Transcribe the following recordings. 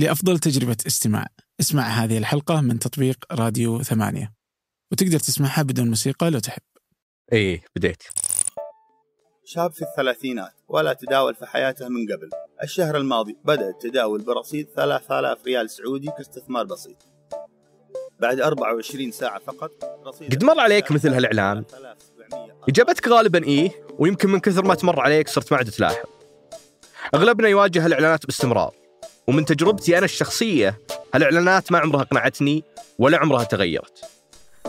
لأفضل تجربة استماع. اسمع هذه الحلقة من تطبيق راديو ثمانية. وتقدر تسمعها بدون موسيقى لو تحب. إيه بديت. شاب في الثلاثينات ولا تداول في حياته من قبل. الشهر الماضي بدأ التداول برصيد 3000 ريال سعودي كاستثمار بسيط. بعد 24 ساعة فقط رصيد قد مر عليك مثل هالإعلان؟ 3700 إجابتك غالبا إيه ويمكن من كثر ما تمر عليك صرت ما عاد تلاحظ أغلبنا يواجه هالإعلانات باستمرار. ومن تجربتي أنا الشخصية هالإعلانات ما عمرها أقنعتني ولا عمرها تغيرت.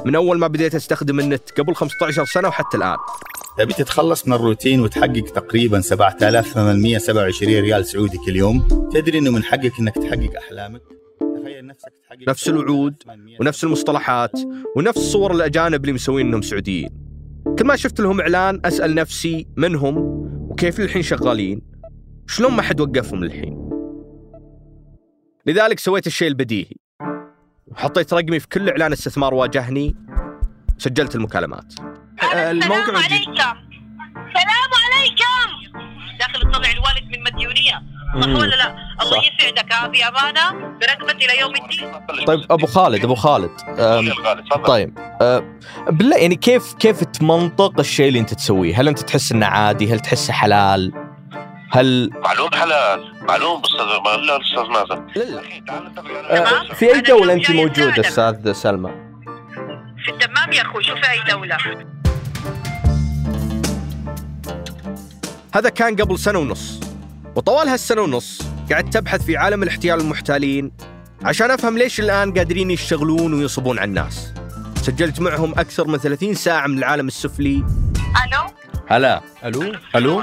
من أول ما بديت أستخدم النت قبل 15 سنة وحتى الآن. تبي تتخلص من الروتين وتحقق تقريبا 7827 ريال سعودي كل يوم تدري إنه من حقك إنك تحقق أحلامك؟ تخيل نفسك تحقق نفس الوعود 800 ونفس المصطلحات ونفس صور الأجانب اللي مسوين إنهم سعوديين. كل ما شفت لهم إعلان أسأل نفسي من هم وكيف للحين شغالين؟ شلون ما حد وقفهم للحين لذلك سويت الشيء البديهي. وحطيت رقمي في كل إعلان استثمار واجهني. سجلت المكالمات. الموقع السلام عليكم. سلام عليكم. داخل تطلع الوالد من مديونية. صح. ولا لا؟ الله. يسعدك ها بامانه برقبتي إلى يوم الدين. طيب أبو خالد أبو خالد. طيب. أه، بالله يعني كيف كيف تمنطق الشيء اللي أنت تسويه؟ هل أنت تحس إنه عادي؟ هل تحسه حلال؟ هل معلوم حلال معلوم أستاذ ما لا أستاذ مازن لا تمام. في أنت جاي موجودة أساعدك. أستاذ سلمى؟ في الدمام يا أخوي شوف أي دولة. هذا كان قبل سنة ونص وطوال هالسنة ونص قعدت أبحث في عالم الاحتيال والمحتالين عشان أفهم ليش الآن قادرين يشتغلون وينصبون على الناس. سجلت معهم أكثر من 30 ساعة من العالم السفلي. ألو؟ هلا. ألو؟ ألو؟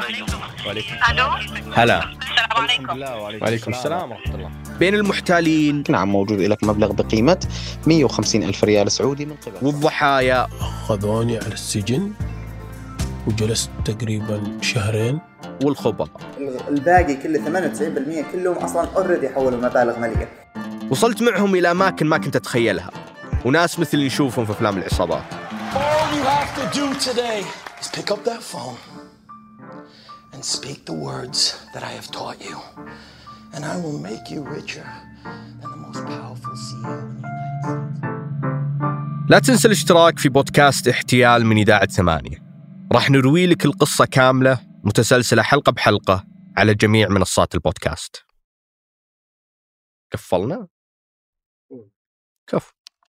ألو هلا. السلام عليكم. وعليكم السلام ورحمة الله. بين المحتالين. نعم موجود لك مبلغ بقيمة 150 ألف ريال سعودي من قبل. والضحايا. خذوني على السجن وجلست تقريبا شهرين. والخبراء الباقي كله 98% كلهم أصلا اوريدي حولوا مبالغ مالية. وصلت معهم إلى أماكن ما كنت أتخيلها. وناس مثل اللي نشوفهم في أفلام العصابات. Have to do today is pick up that phone and speak the words that I have taught you. And I will make you richer than the most powerful CEO in the United States. لا تنسى الاشتراك في بودكاست احتيال من إذاعة ثمانية راح نروي لك القصة كاملة متسلسلة حلقة بحلقة على جميع منصات البودكاست قفلنا كف